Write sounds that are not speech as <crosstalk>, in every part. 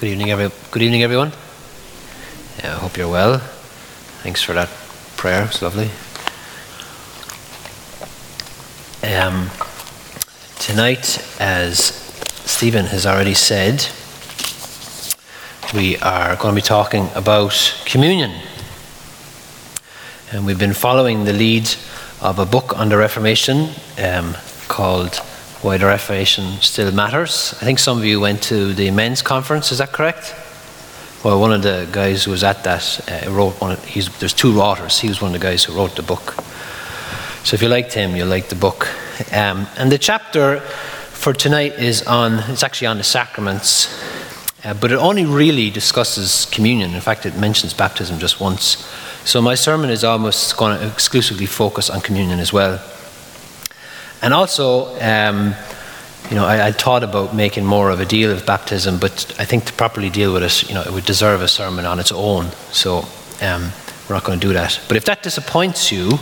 Good evening, every, good evening, everyone. Yeah, I hope you're well. Thanks for that prayer. It's lovely. Um, tonight, as Stephen has already said, we are going to be talking about communion. And we've been following the lead of a book on the Reformation um, called Why the Reformation Still Matters. I think some of you went to the men's conference, is that correct? Well, one of the guys who was at that uh, wrote one. Of, there's two authors. He was one of the guys who wrote the book. So if you liked him, you'll like the book. Um, and the chapter for tonight is on. It's actually on the sacraments, uh, but it only really discusses communion. In fact, it mentions baptism just once. So my sermon is almost going to exclusively focus on communion as well. And also, um, you know, I, I, thought about making more of a deal of baptism, but I think to properly deal with it, you know, it would deserve a sermon on its own. So um, we're not going to do that. But if that disappoints you,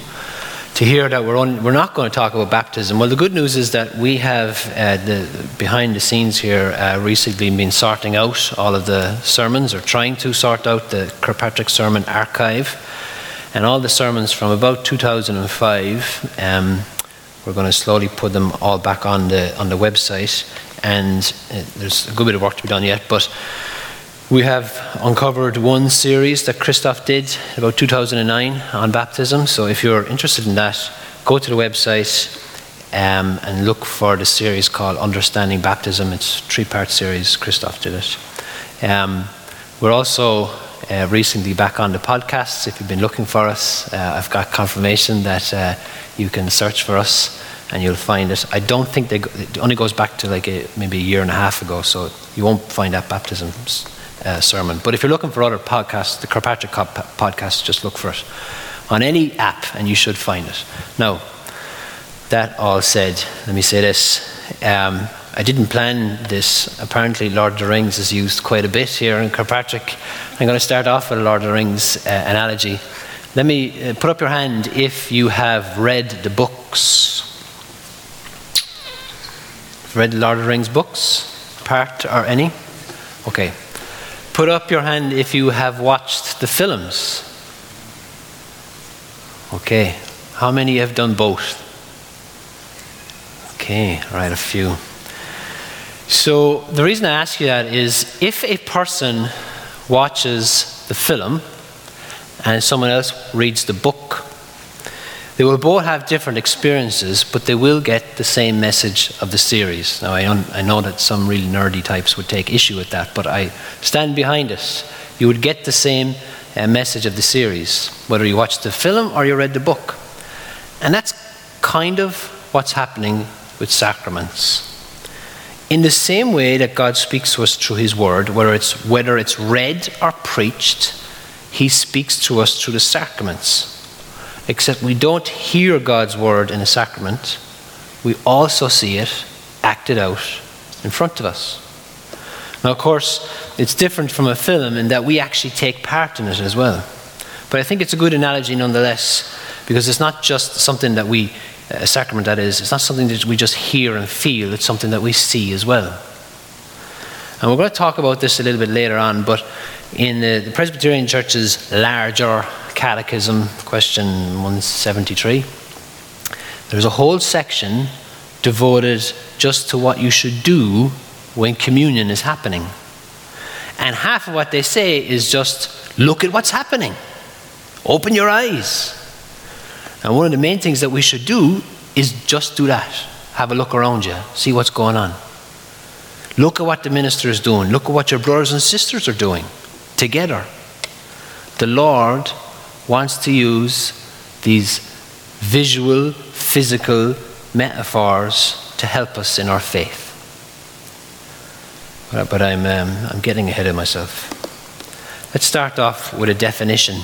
to hear that we're, on, we're not going to talk about baptism. Well, the good news is that we have, uh, the, behind the scenes here, uh, recently been sorting out all of the sermons, or trying to sort out the Kirkpatrick Sermon Archive. And all the sermons from about 2005, um, we're going to slowly put them all back on the, on the website. And uh, there's a good bit of work to be done yet, but we have uncovered one series that Christoph did about 2009 on baptism. So if you're interested in that, go to the website um, and look for the series called Understanding Baptism. It's a three part series. Christoph did it. Um, we're also uh, recently back on the podcasts. If you've been looking for us, uh, I've got confirmation that uh, you can search for us and you'll find it. I don't think they go, it only goes back to like a, maybe a year and a half ago, so you won't find that baptism uh, sermon. But if you're looking for other podcasts, the Kirkpatrick podcast, just look for it on any app and you should find it. Now, that all said, let me say this. Um, I didn't plan this. Apparently, Lord of the Rings is used quite a bit here in Kirkpatrick. I'm going to start off with a Lord of the Rings uh, analogy. Let me uh, put up your hand if you have read the books. Read the Lord of the Rings books, part or any? Okay. Put up your hand if you have watched the films. Okay. How many have done both? Okay, right, a few. So the reason I ask you that is if a person watches the film and someone else reads the book, they will both have different experiences, but they will get the same message of the series. Now, I, un- I know that some really nerdy types would take issue with that, but I stand behind it. You would get the same uh, message of the series, whether you watched the film or you read the book. And that's kind of what's happening with sacraments. In the same way that God speaks to us through His Word, whether it's, whether it's read or preached, He speaks to us through the sacraments except we don't hear God's word in a sacrament, we also see it acted out in front of us. Now, of course, it's different from a film in that we actually take part in it as well. But I think it's a good analogy nonetheless, because it's not just something that we, a sacrament that is, it's not something that we just hear and feel, it's something that we see as well. And we're going to talk about this a little bit later on, but in the, the Presbyterian Church's larger Catechism, question 173, there's a whole section devoted just to what you should do when communion is happening. And half of what they say is just look at what's happening, open your eyes. And one of the main things that we should do is just do that. Have a look around you, see what's going on. Look at what the minister is doing, look at what your brothers and sisters are doing together. The Lord wants to use these visual, physical metaphors to help us in our faith. But, I'm, um, I'm getting ahead of myself. Let's start off with a definition.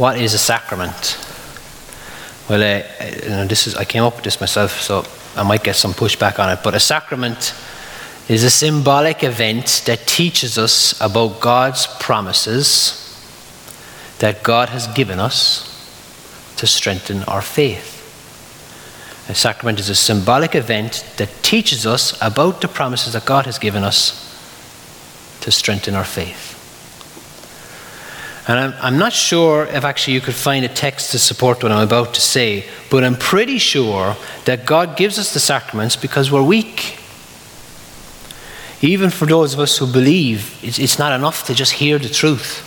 What is a sacrament? Well, uh, you know, this is, I came up with this myself, so I might get some pushback on it. But a sacrament is a symbolic event that teaches us about God's promises that God has given us to strengthen our faith. A sacrament is a symbolic event that teaches us about the promises that God has given us to strengthen our faith. And I'm, I'm, not sure if actually you could find a text to support what I'm about to say, but I'm pretty sure that God gives us the sacraments because we're weak. Even for those of us who believe, it's, it's not enough to just hear the truth.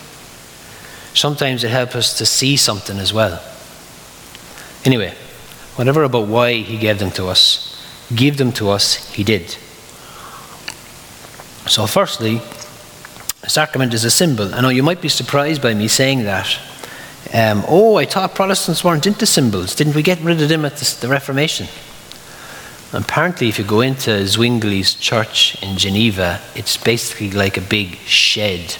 Sometimes it helps us to see something as well. Anyway, whatever about why He gave them to us, give them to us, He did. So, firstly, a sacrament is a symbol. I know you might be surprised by me saying that. Um, oh, I thought Protestants weren't into symbols. Didn't we get rid of them at the, the Reformation? Apparently, if you go into Zwingli's church in Geneva, it's basically like a big shed.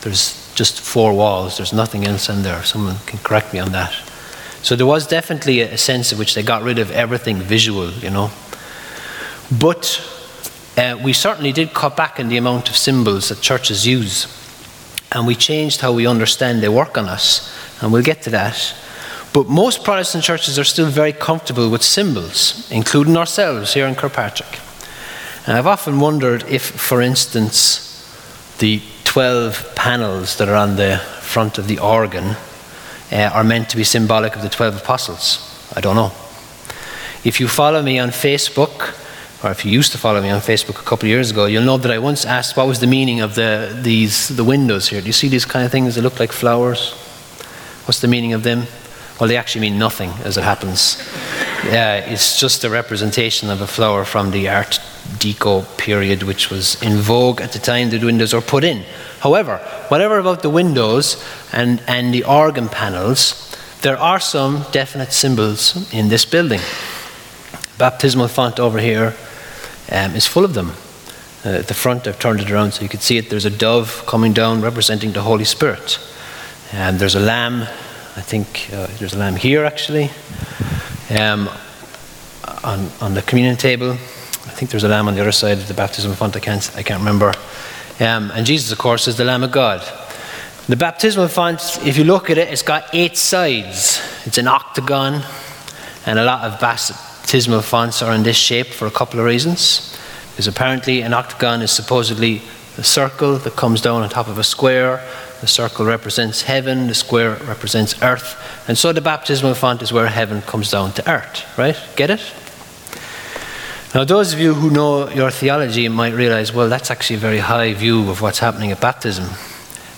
There's just four walls, there's nothing else in there. Someone can correct me on that. So there was definitely a sense in which they got rid of everything visual, you know. But uh, we certainly did cut back in the amount of symbols that churches use. And we changed how we understand they work on us. And we'll get to that. But most Protestant churches are still very comfortable with symbols, including ourselves here in Kirkpatrick. And I've often wondered if, for instance, the 12 panels that are on the front of the organ uh, are meant to be symbolic of the 12 apostles. I don't know. If you follow me on Facebook, or if you used to follow me on Facebook a couple of years ago, you'll know that I once asked what was the meaning of the, these, the windows here. Do you see these kind of things that look like flowers? What's the meaning of them? Well, they actually mean nothing, as it happens. <laughs> Yeah, it's just a representation of a flower from the Art Deco period, which was in vogue at the time the windows were put in. However, whatever about the windows and, and the organ panels, there are some definite symbols in this building. Baptismal font over here, um, is full of them. Uh, at the front, I've turned it around so you can see it. There's a dove coming down representing the Holy Spirit. And there's a lamb, I think uh, there's a lamb here actually, um, on, on the communion table. I think there's a lamb on the other side of the baptismal font, I can't, I can't remember. Um, and Jesus, of course, is the Lamb of God. The baptismal font, if you look at it, it's got eight sides. It's an octagon, and a lot of baptismal fonts are in this shape for a couple of reasons. Because apparently an octagon is supposedly a circle that comes down on top of a square. The circle represents heaven, the square represents earth. And so the baptismal font is where heaven comes down to earth, right? Get it? Now, those of you who know your theology might realize, well, that's actually a very high view of what's happening at baptism.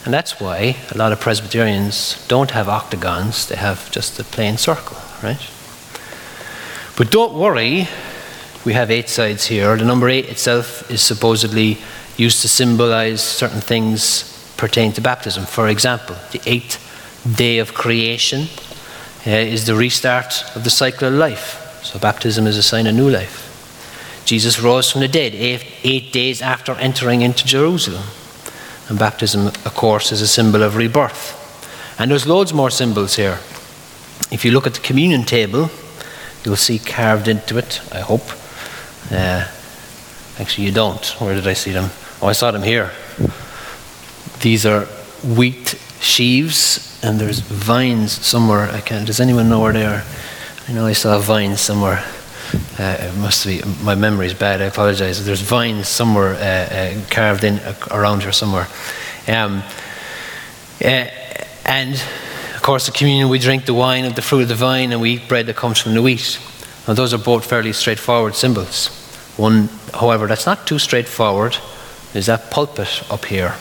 And that's why a lot of Presbyterians don't have octagons, they have just a plain circle, right? But don't worry, we have eight sides here. The number eight itself is supposedly used to symbolize certain things pertaining to baptism. For example, the eighth day of creation uh, is the restart of the cycle of life. So, baptism is a sign of new life. Jesus rose from the dead eight, eight days after entering into Jerusalem. And baptism, of course, is a symbol of rebirth. And there's loads more symbols here. If you look at the communion table, you'll see carved into it, I hope. Uh, actually, you don't. Where did I see them? Oh, I saw them here. These are wheat sheaves, and there's vines somewhere. I can't. Does anyone know where they are? I know I saw vines somewhere. Uh, it must be my memory is bad. I apologize. There's vines somewhere uh, uh, carved in around here somewhere, um, uh, and course, the communion, we drink the wine of the fruit of the vine and we eat bread that comes from the wheat. Now, those are both fairly straightforward symbols. One, however, that's not too straightforward is that pulpit up here.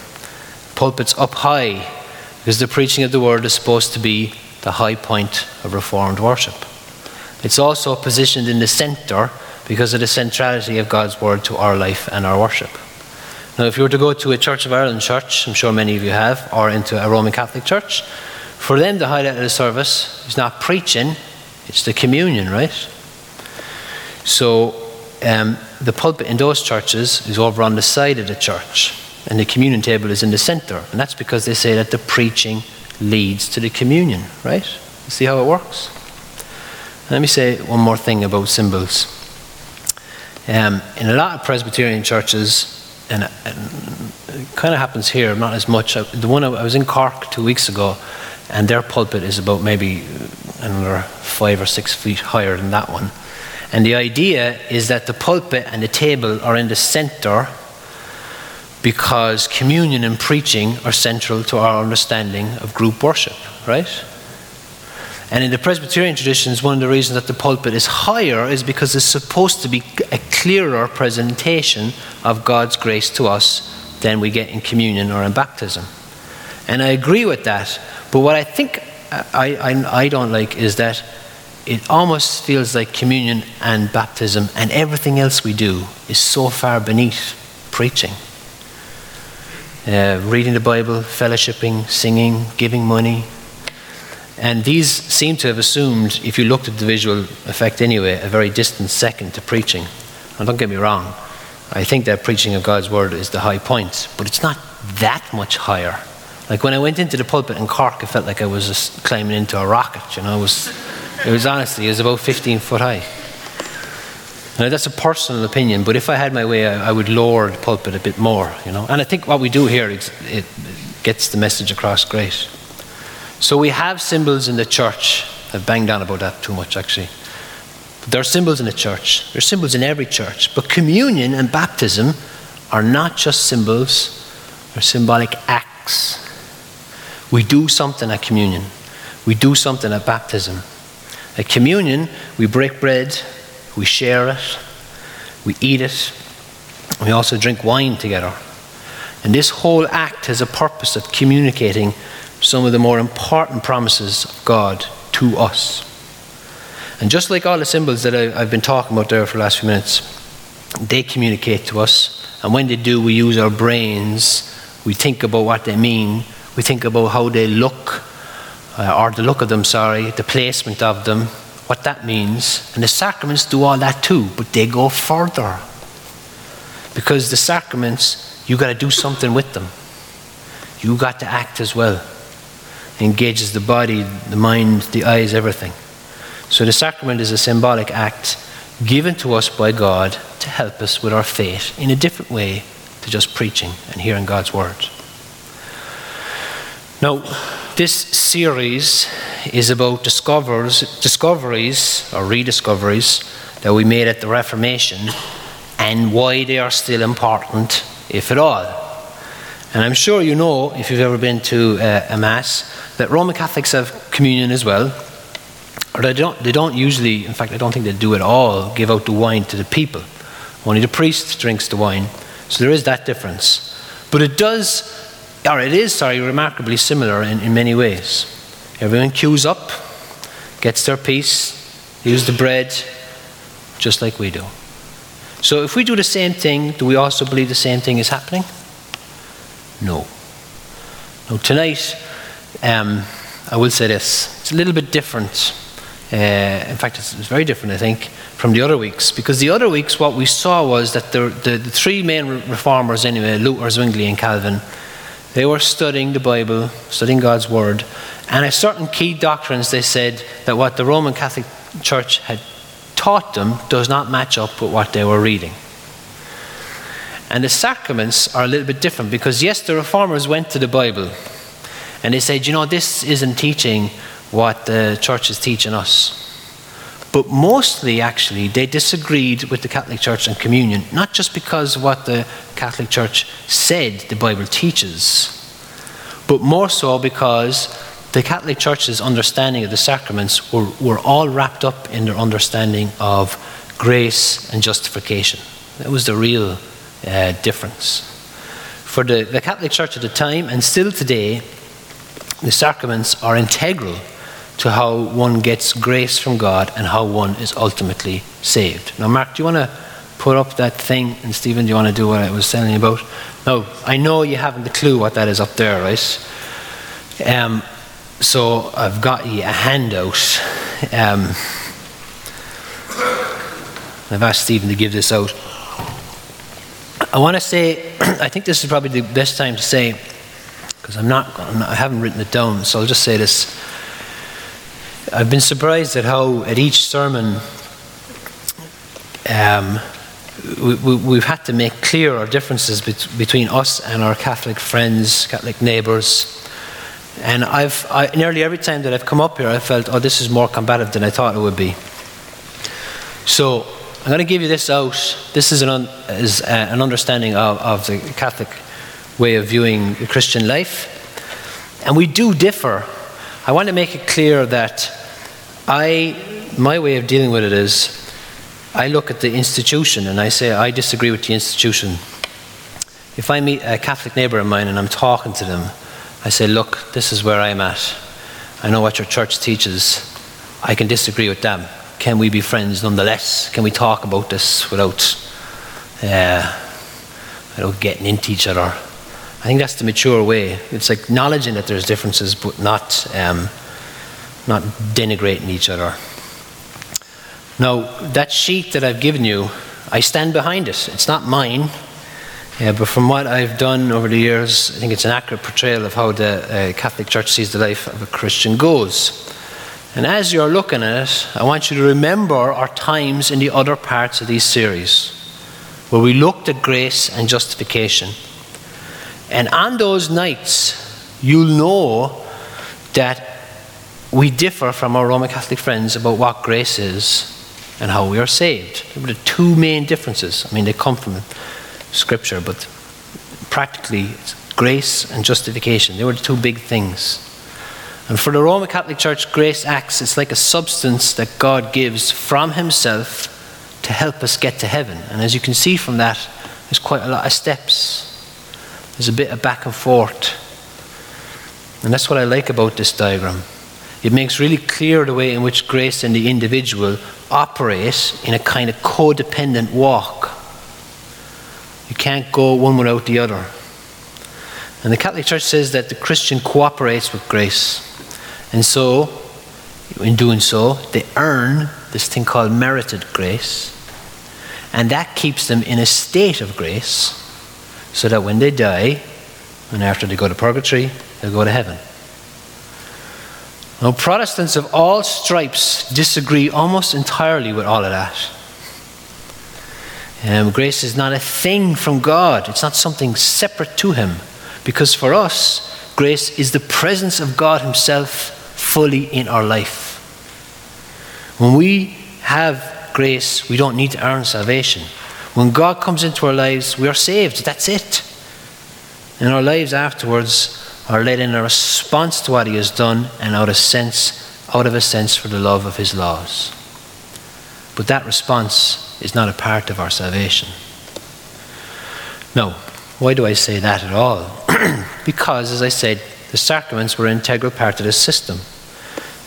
Pulpit's up high because the preaching of the word is supposed to be the high point of Reformed worship. It's also positioned in the center because of the centrality of God's word to our life and our worship. Now, if you were to go to a Church of Ireland church, I'm sure many of you have, or into a Roman Catholic church, for them, the highlight of the service is not preaching, it's the communion, right? So um, the pulpit in those churches is over on the side of the church, and the communion table is in the center. And that's because they say that the preaching leads to the communion, right? See how it works? Let me say one more thing about symbols. Um, in a lot of Presbyterian churches, and, and it kind of happens here, not as much. The one I was in Cork two weeks ago, and their pulpit is about maybe uh, another five or six feet higher than that one. And the idea is that the pulpit and the table are in the center because communion and preaching are central to our understanding of group worship, right? And in the Presbyterian traditions, one of the reasons that the pulpit is higher is because it's supposed to be a clearer presentation of God's grace to us than we get in communion or in baptism. And I agree with that. But what I think I, I, I don't like is that it almost feels like communion and baptism and everything else we do is so far beneath preaching. Uh, reading the Bible, fellowshipping, singing, giving money, and these seem to have assumed, if you looked at the visual effect anyway, a very distant second to preaching. And don't get me wrong, I think that preaching of God's word is the high point, but it's not that much higher. Like when I went into the pulpit in Cork, I felt like I was just climbing into a rocket. You know, it was, it was honestly, it was about 15 foot high. Now that's a personal opinion, but if I had my way, I, I would lower the pulpit a bit more. You know, and I think what we do here, it, it gets the message across great. So we have symbols in the church. I've banged on about that too much, actually. But there are symbols in the church. There are symbols in every church. But communion and baptism are not just symbols, they're symbolic acts. We do something at communion, we do something at baptism. At communion, we break bread, we share it, we eat it, we also drink wine together. And this whole act has a purpose of communicating some of the more important promises of God to us. And just like all the symbols that I, have been talking about there for the last few minutes, they communicate to us. And when they do, we use our brains. We think about what they mean. We think about how they look, uh, or the look of them, sorry, the placement of them, what that means. And the sacraments do all that too, but they go further. Because the sacraments, you got to do something with them. You got to act as well engages the body, the mind, the eyes, everything. So the sacrament is a symbolic act given to us by God to help us with our faith in a different way to just preaching and hearing God's word. Now, this series is about discoveries, discoveries or rediscoveries that we made at the Reformation and why they are still important, if at all. And I'm sure you know, if you've ever been to uh, a Mass, that Roman Catholics have communion as well. Or they don't, they don't usually, in fact, I don't think they do at all, give out the wine to the people. Only the priest drinks the wine. So there is that difference. But it does, or it is, sorry, remarkably similar in, in many ways. Everyone queues up, gets their piece, use the bread, just like we do. So if we do the same thing, do we also believe the same thing is happening? No. Now, tonight, um, I will say this it's a little bit different. Uh, in fact, it's, it's, very different, I think, from the other weeks. Because the other weeks, what we saw was that the, the, the three main reformers, anyway, Luther, Zwingli, and Calvin, they were studying the Bible, studying God's Word, and at certain key doctrines, they said that what the Roman Catholic Church had taught them does not match up with what they were reading. And the sacraments are a little bit different because, yes, the reformers went to the Bible and they said, you know, this isn't teaching what the church is teaching us. But mostly, actually, they disagreed with the Catholic Church and communion, not just because of what the Catholic Church said the Bible teaches, but more so because the Catholic Church's understanding of the sacraments were, were all wrapped up in their understanding of grace and justification. That was the real uh, difference. For the, the Catholic Church at the time, and still today, the sacraments are integral to how one gets grace from God and how one is ultimately saved. Now, Mark, do you want to put up that thing? And Stephen, do you want to do what I was telling you about? Now, I know you haven't a clue what that is up there, right? Um, so I've got you a handout. Um, I've asked Stephen to give this out. I want to say, <clears throat> I think this is probably the best time to say, because I'm not, I'm not, I haven't written it down, so I'll just say this. I've been surprised at how, at each sermon, um, we, have had to make clear our differences between us and our Catholic friends, Catholic neighbours. And I've I, nearly every time that I've come up here, I felt, oh, this is more combative than I thought it would be. So I'm going to give you this out. This is an, un, is, uh, an understanding of, of the Catholic way of viewing Christian life. And we do differ. I want to make it clear that I, my way of dealing with it is I look at the institution and I say, I disagree with the institution. If I meet a Catholic neighbour of mine and I'm talking to them, I say, Look, this is where I'm at. I know what your church teaches. I can disagree with them. Can we be friends nonetheless? Can we talk about this without, uh, without getting into each other? I think that's the mature way. It's acknowledging that there's differences, but not, um, not denigrating each other. Now, that sheet that I've given you, I stand behind it. It's not mine. Yeah, but from what I've done over the years, I think it's an accurate portrayal of how the uh, Catholic Church sees the life of a Christian goes. And as you're looking at it, I want you to remember our times in the other parts of these series, where we looked at grace and justification. And on those nights, you'll know that we differ from our Roman Catholic friends about what grace is and how we are saved. There were the two main differences. I mean, they come from Scripture, but practically, grace and justification. They were the two big things. And for the Roman Catholic Church, grace acts, it's like a substance that God gives from Himself to help us get to heaven. And as you can see from that, there's quite a lot of steps. There's a bit of back and forth. And that's what I like about this diagram. It makes really clear the way in which grace and the individual operate in a kind of codependent walk. You can't go one without the other. And the Catholic Church says that the Christian cooperates with grace. And so, in doing so, they earn this thing called merited grace. And that keeps them in a state of grace so that when they die, and after they go to purgatory, they'll go to heaven. Now, Protestants of all stripes disagree almost entirely with all of that. Um, grace is not a thing from God, it's not something separate to Him. Because for us, grace is the presence of God Himself fully in our life. When we have grace, we don't need to earn salvation. When God comes into our lives, we are saved. That's it. And our lives afterwards are led in a response to what He has done and out of sense, out of a sense for the love of His laws. But that response is not a part of our salvation. No. Why do I say that at all? <clears throat> because, as I said, the sacraments were an integral part of the system.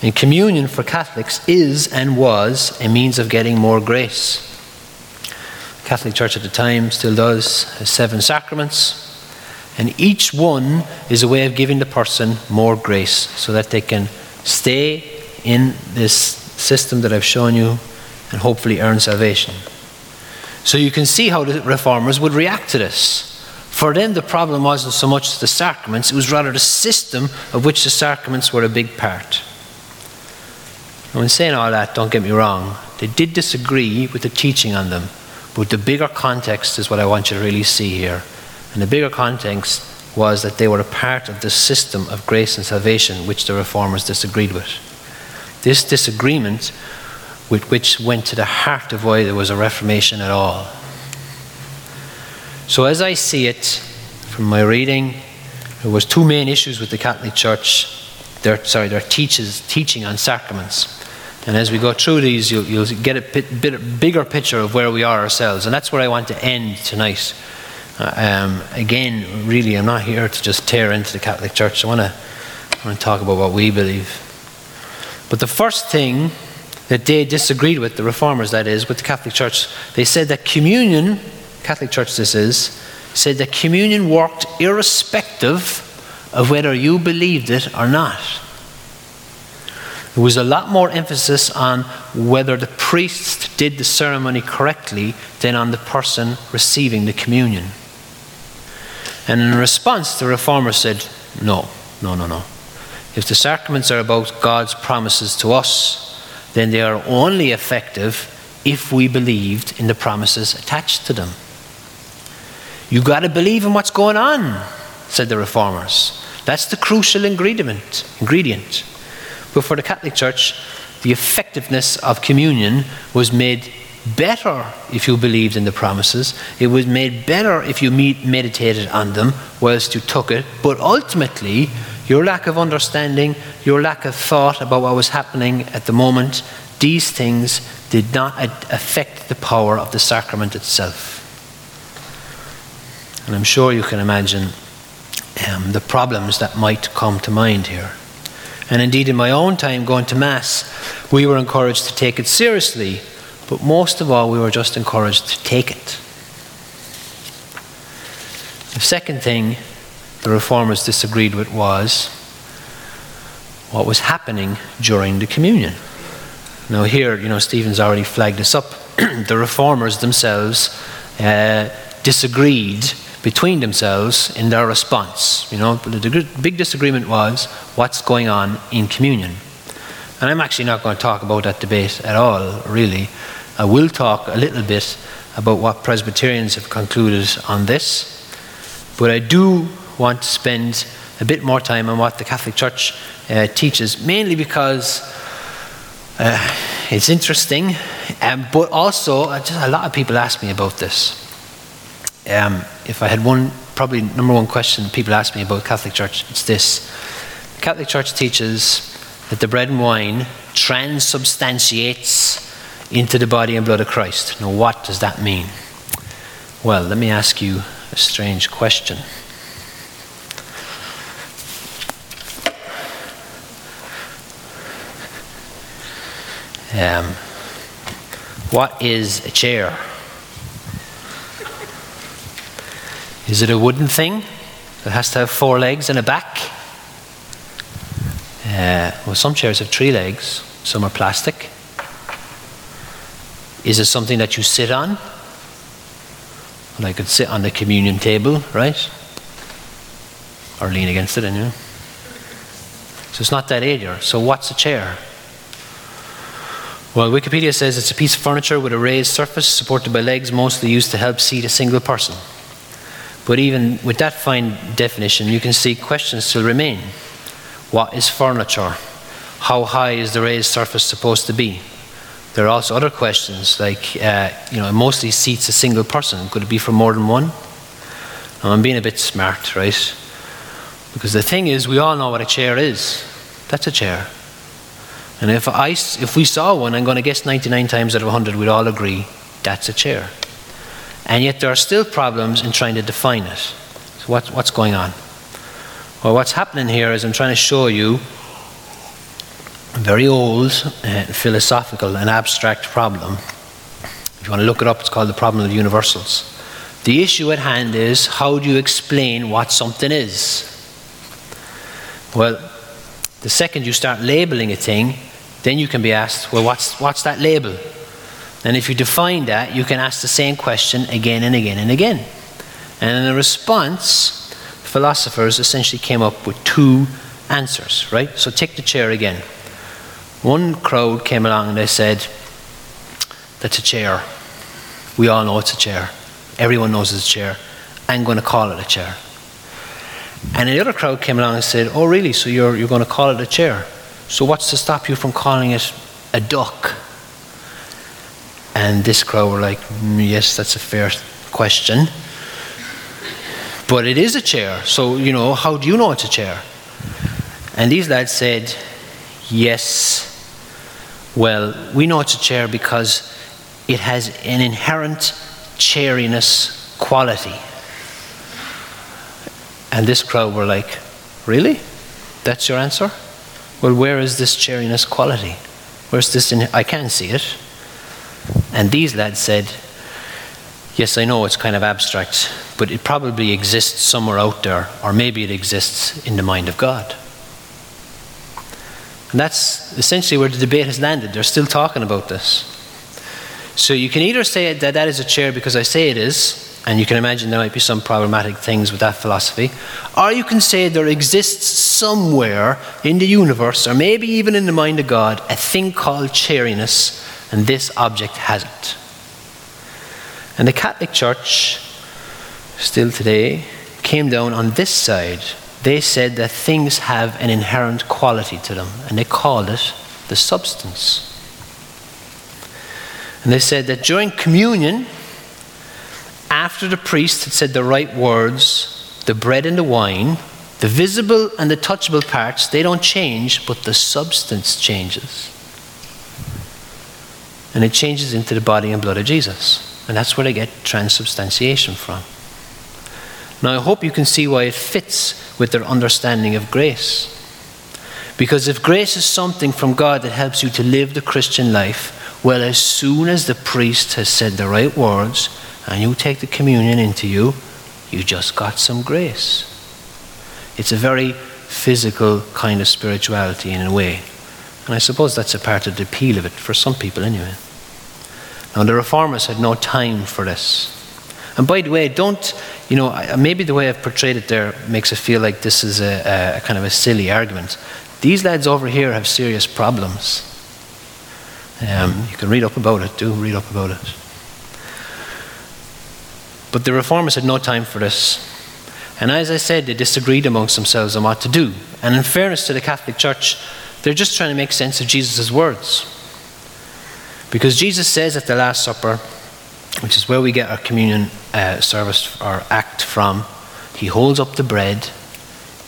And communion for Catholics is and was a means of getting more grace. The Catholic Church at the time still does has seven sacraments, and each one is a way of giving the person more grace so that they can stay in this system that I've shown you and hopefully earn salvation. So you can see how the reformers would react to this. For them, the problem wasn't so much the sacraments, it was rather the system of which the sacraments were a big part. And in saying all that, don't get me wrong, they did disagree with the teaching on them, but the bigger context is what I want you to really see here. And the bigger context was that they were a part of the system of grace and salvation which the reformers disagreed with. This disagreement with which went to the heart of why there was a Reformation at all. So, as I see it from my reading, there was two main issues with the Catholic Church. Their, sorry, their teaches, teaching on sacraments. And as we go through these, you'll, you'll get a bit, bit, bigger picture of where we are ourselves. And that's where I want to end tonight. Uh, um, again, really, I'm not here to just tear into the Catholic Church. I want to, I want to talk about what we believe. But the first thing that they disagreed with, the reformers that is, with the Catholic Church. They said that communion, Catholic Church this is, said that communion worked irrespective of whether you believed it or not. There was a lot more emphasis on whether the priest did the ceremony correctly than on the person receiving the communion. And in response, the reformers said, no, no, no, no. If the sacraments are about God's promises to us, then they are only effective if we believed in the promises attached to them. You've got to believe in what's going on, said the reformers. That's the crucial ingredient. ingredient. But for the Catholic Church, the effectiveness of communion was made better if you believed in the promises. It was made better if you meditated on them whilst you took it. But ultimately, your lack of understanding, your lack of thought about what was happening at the moment, these things did not affect the power of the sacrament itself. And I'm sure you can imagine um, the problems that might come to mind here. And indeed, in my own time going to Mass, we were encouraged to take it seriously, but most of all, we were just encouraged to take it. The second thing the reformers disagreed with was what was happening during the communion. Now, here, you know, Stephen's already flagged this up. <clears throat> the reformers themselves uh, disagreed between themselves in their response. You know, the big disagreement was what's going on in communion. And I'm actually not going to talk about that debate at all, really. I will talk a little bit about what Presbyterians have concluded on this, but I do want to spend a bit more time on what the Catholic Church uh, teaches, mainly because uh, it's interesting, um, but also uh, just a lot of people ask me about this. Um, if I had one, probably number one question people ask me about Catholic Church, it's this. The Catholic Church teaches that the bread and wine transubstantiates into the body and blood of Christ. Now, what does that mean? Well, let me ask you a strange question. Um, what is a chair? Is it a wooden thing that has to have four legs and a back? Uh, well, some chairs have three legs, some are plastic. Is it something that you sit on? Well, I could sit on the communion table, right? Or lean against it, anyway. So it's not that either. So what's a chair? Well, Wikipedia says it's a piece of furniture with a raised surface supported by legs mostly used to help seat a single person. But even with that fine definition, you can see questions still remain. What is furniture? How high is the raised surface supposed to be? There are also other questions like, uh, you know, it mostly seats a single person. Could it be for more than one? Now, I'm being a bit smart, right? Because the thing is, we all know what a chair is. That's a chair. And if, I, if we saw one, I'm going to guess 99 times out of 100, we'd all agree that's a chair. And yet there are still problems in trying to define it. So what, what's going on? Well, what's happening here is I'm trying to show you very old uh, philosophical and abstract problem. If you want to look it up, it's called the problem of universals. The issue at hand is how do you explain what something is? Well, the second you start labeling a thing, then you can be asked, well, what's, what's that label? And if you define that, you can ask the same question again and again and again. And in response, philosophers essentially came up with two answers, right? So take the chair again. One crowd came along and they said, That's a chair. We all know it's a chair. Everyone knows it's a chair. I'm going to call it a chair. And the other crowd came along and said, Oh, really? So you're, you're going to call it a chair? So what's to stop you from calling it a duck? And this crowd were like, mm, yes, that's a fair question. But it is a chair. So, you know, how do you know it's a chair? And these lads said, yes, well, we know it's a chair because it has an inherent chairiness quality. And this crowd were like, really? That's your answer? Well, where is this chairiness quality? Where's this in? I can't see it. And these lads said, Yes, I know it's kind of abstract, but it probably exists somewhere out there, or maybe it exists in the mind of God. And that's essentially where the debate has landed. They're still talking about this. So you can either say that that is a chair because I say it is, and you can imagine there might be some problematic things with that philosophy, or you can say there exists somewhere in the universe, or maybe even in the mind of God, a thing called chairiness and this object hasn't. And the Catholic Church, still today, came down on this side. They said that things have an inherent quality to them, and they called it the substance. And they said that during communion, after the priest had said the right words, the bread and the wine, the visible and the touchable parts, they don't change, but the substance changes. And it changes into the body and blood of Jesus. And that's where they get transubstantiation from. Now, I hope you can see why it fits with their understanding of grace. Because if grace is something from God that helps you to live the Christian life, well, as soon as the priest has said the right words and you take the communion into you, you just got some grace. It's a very physical kind of spirituality in a way. And I suppose that's a part of the appeal of it, for some people anyway. Now, the reformers had no time for this. And by the way, don't, you know, maybe the way I've portrayed it there makes it feel like this is a, a kind of a silly argument. These lads over here have serious problems. Um, you can read up about it, do read up about it. But the reformers had no time for this. And as I said, they disagreed amongst themselves on what to do. And in fairness to the Catholic Church, they're just trying to make sense of Jesus' words. Because Jesus says at the Last Supper, which is where we get our communion uh, service, our act from, he holds up the bread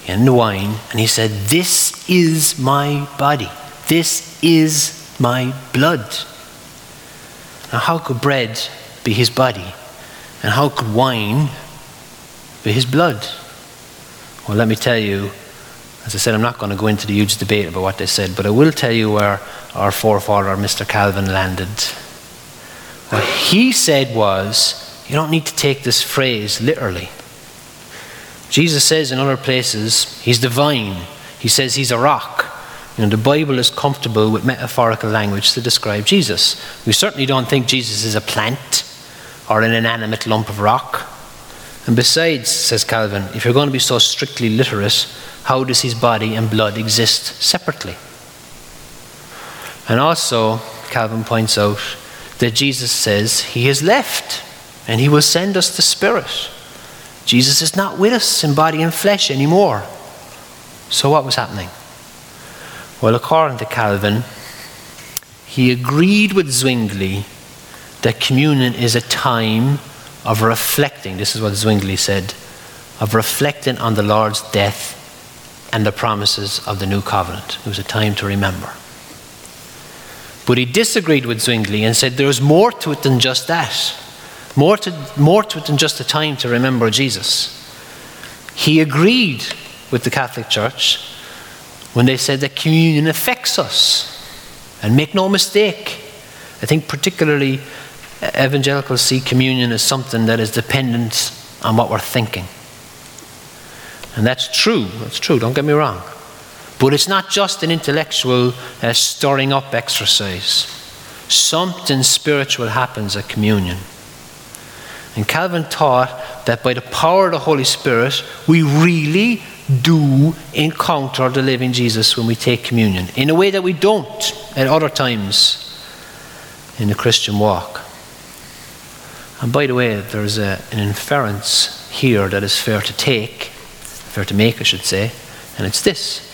and the wine and he said, This is my body. This is my blood. Now, how could bread be his body? And how could wine be his blood? Well, let me tell you, as I said, I'm not going to go into the huge debate about what they said, but I will tell you where our forefather, Mr. Calvin, landed. What he said was, you don't need to take this phrase literally. Jesus says in other places, he's divine. He says he's a rock. You know, the Bible is comfortable with metaphorical language to describe Jesus. We certainly don't think Jesus is a plant or an inanimate lump of rock. And besides, says Calvin, if you're going to be so strictly literate, how does his body and blood exist separately? And also, Calvin points out that Jesus says he has left and he will send us the Spirit. Jesus is not with us in body and flesh anymore. So, what was happening? Well, according to Calvin, he agreed with Zwingli that communion is a time of reflecting. This is what Zwingli said of reflecting on the Lord's death and the promises of the new covenant. It was a time to remember. But he disagreed with Zwingli and said there's more to it than just that. More to, more to it than just a time to remember Jesus. He agreed with the Catholic Church when they said that communion affects us. And make no mistake, I think particularly uh, evangelicals see communion as something that is dependent on what we're thinking. And that's true, that's true, don't get me wrong. But it's not just an intellectual uh, stirring up exercise. Something spiritual happens at communion. And Calvin taught that by the power of the Holy Spirit, we really do encounter the living Jesus when we take communion in a way that we don't at other times in the Christian walk. And by the way, there's a, an inference here that is fair to take, fair to make, I should say, and it's this.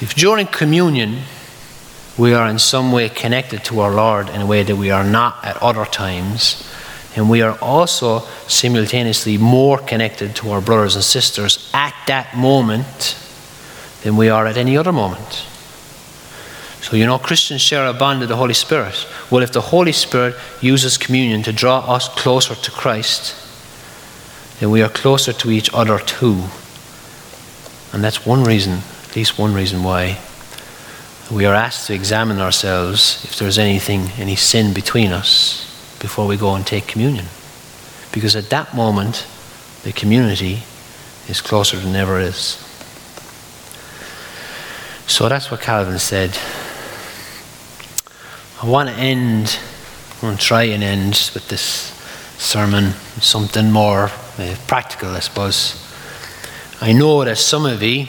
If during communion we are in some way connected to our Lord in a way that we are not at other times, and we are also simultaneously more connected to our brothers and sisters at that moment than we are at any other moment. So, you know, Christians share a bond with the Holy Spirit. Well, if the Holy Spirit uses communion to draw us closer to Christ, then we are closer to each other too. And that's one reason, at least one reason why we are asked to examine ourselves if there's anything, any sin between us before we go and take communion. Because at that moment, the community is closer than ever is. So that's what Calvin said. I want to end, I want to try and end with this sermon, something more uh, practical, I suppose. I know that some of you,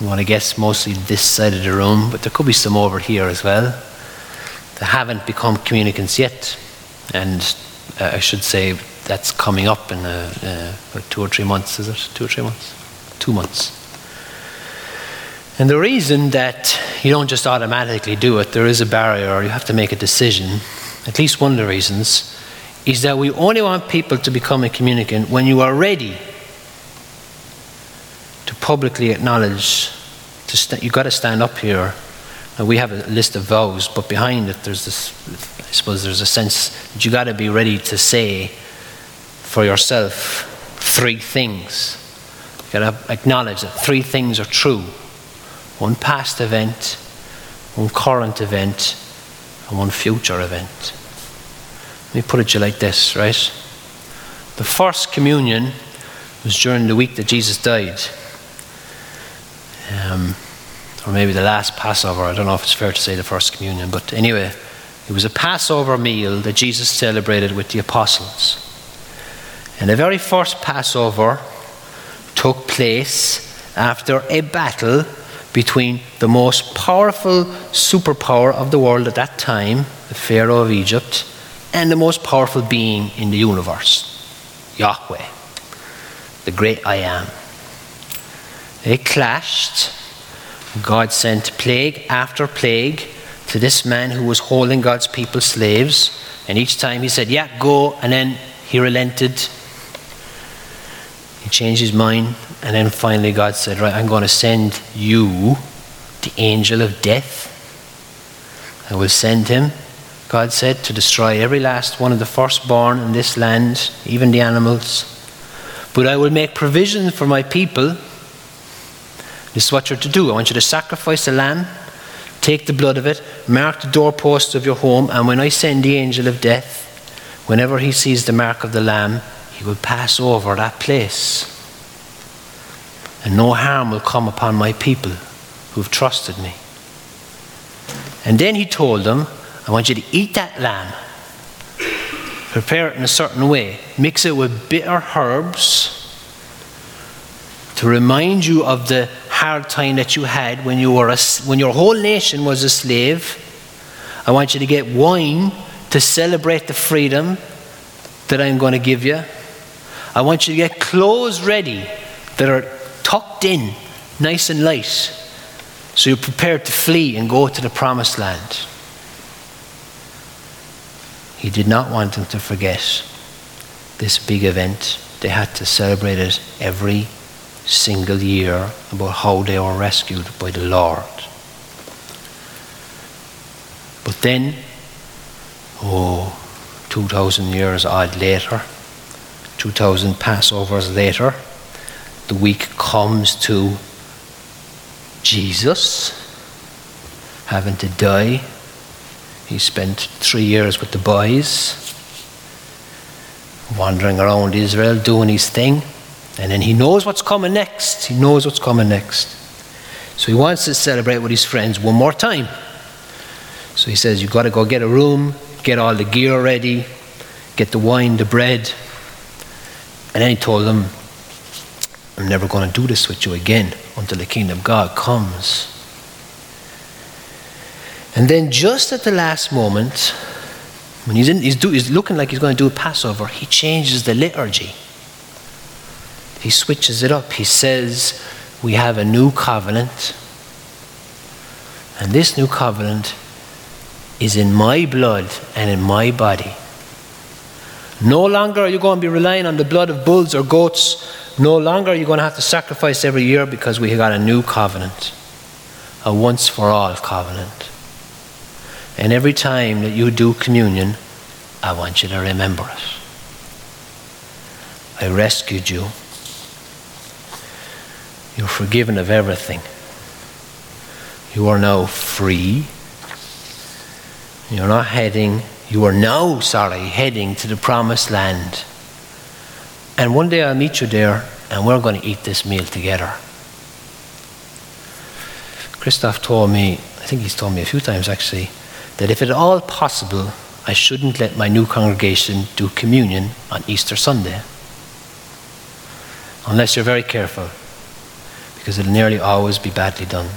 I want to guess mostly this side of the room, but there could be some over here as well, that haven't become communicants yet and uh, I should say that's coming up in uh, uh, two or three months, is it? Two or three months? Two months. And the reason that you don't just automatically do it, there is a barrier, or you have to make a decision, at least one of the reasons, is that we only want people to become a communicant when you are ready publicly acknowledge. To st- you've got to stand up here. And we have a list of vows, but behind it, there's this. I suppose there's a sense that you've got to be ready to say for yourself three things. You've got to acknowledge that three things are true: one past event, one current event, and one future event. Let me put it to you like this, right? The first communion was during the week that Jesus died. Um, or maybe the last Passover. I don't know if it's fair to say the first communion, but anyway, it was a Passover meal that Jesus celebrated with the apostles. And the very first Passover took place after a battle between the most powerful superpower of the world at that time, the Pharaoh of Egypt, and the most powerful being in the universe, Yahweh, the great I am. They clashed. God sent plague after plague to this man who was holding God's people slaves. And each time he said, Yeah, go. And then he relented. He changed his mind. And then finally God said, Right, I'm going to send you the angel of death. I will send him God said, to destroy every last one of the firstborn in this land, even the animals. But I will make provision for my people. This is what you're to do. I want you to sacrifice a lamb, take the blood of it, mark the doorposts of your home, and when I send the angel of death, whenever he sees the mark of the lamb, he will pass over that place. And no harm will come upon my people who have trusted me. And then he told them, I want you to eat that lamb. Prepare it in a certain way. Mix it with bitter herbs to remind you of the hard time that you had when, you were a, when your whole nation was a slave. I want you to get wine to celebrate the freedom that I'm going to give you. I want you to get clothes ready that are tucked in, nice and light, so you're prepared to flee and go to the promised land. He did not want them to forget this big event. They had to celebrate it every single year about how they were rescued by the Lord. But then, oh, 2,000 years odd later, 2,000 Passovers later, the week comes to Jesus having to die he spent three years with the boys, wandering around Israel, doing his thing. And then he knows what's coming next. He knows what's coming next. So he wants to celebrate with his friends one more time. So he says, You've got to go get a room, get all the gear ready, get the wine, the bread. And then he told them, I'm never going to do this with you again until the kingdom of God comes. And then, just at the last moment, when he's, in, he's, do, he's looking like he's going to do a Passover, he changes the liturgy. He switches it up. He says, We have a new covenant. And this new covenant is in my blood and in my body. No longer are you going to be relying on the blood of bulls or goats. No longer are you going to have to sacrifice every year because we have got a new covenant, a once for all covenant. And every time that you do communion, I want you to remember it. I rescued you. You're forgiven of everything. You are now free. You're not heading, you are now, sorry, heading to the promised land. And one day I'll meet you there and we're going to eat this meal together. Christoph told me, I think he's told me a few times actually, that if at all possible, I shouldn't let my new congregation do communion on Easter Sunday. Unless you're very careful, because it'll nearly always be badly done.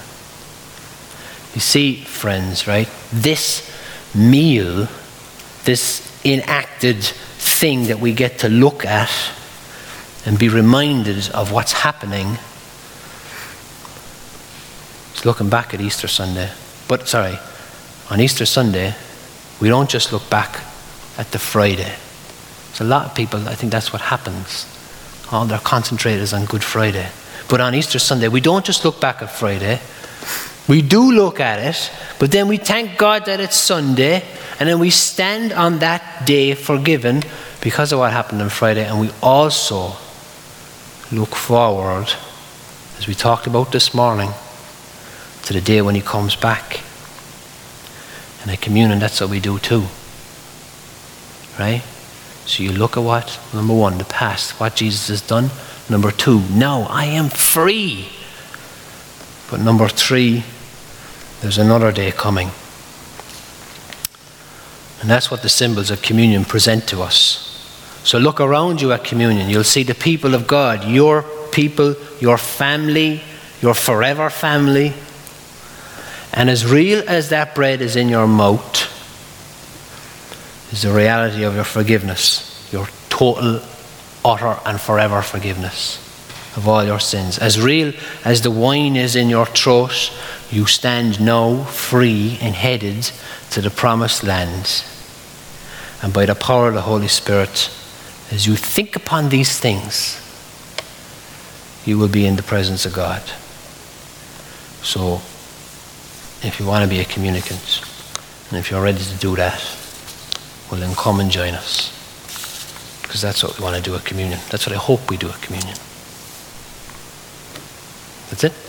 You see, friends, right? This meal, this enacted thing that we get to look at and be reminded of what's happening. It's looking back at Easter Sunday. But, sorry, on Easter Sunday, We don't just look back at the Friday. So a lot of people, I think that's what happens. All their concentrated is on Good Friday. But on Easter Sunday, we don't just look back at Friday. We do look at it, but then we thank God that it's Sunday, and then we stand on that day forgiven because of what happened on Friday, and we also look forward, as we talked about this morning, to the day when He comes back. And at communion, that's what we do too. Right? So you look at what? Number one, the past, what Jesus has done. Number two, now I am free. But number three, there's another day coming. And that's what the symbols of communion present to us. So look around you at communion. You'll see the people of God, your people, your family, your forever family. And as real as that bread is in your mouth, is the reality of your forgiveness, your total, utter, and forever forgiveness of all your sins. As real as the wine is in your throat, you stand now free and headed to the promised land. And by the power of the Holy Spirit, as you think upon these things, you will be in the presence of God. So, if you want to be a communicant, and if you're ready to do that, well, then come and join us. Because that's what we want to do at communion. That's what I hope we do at communion. That's it.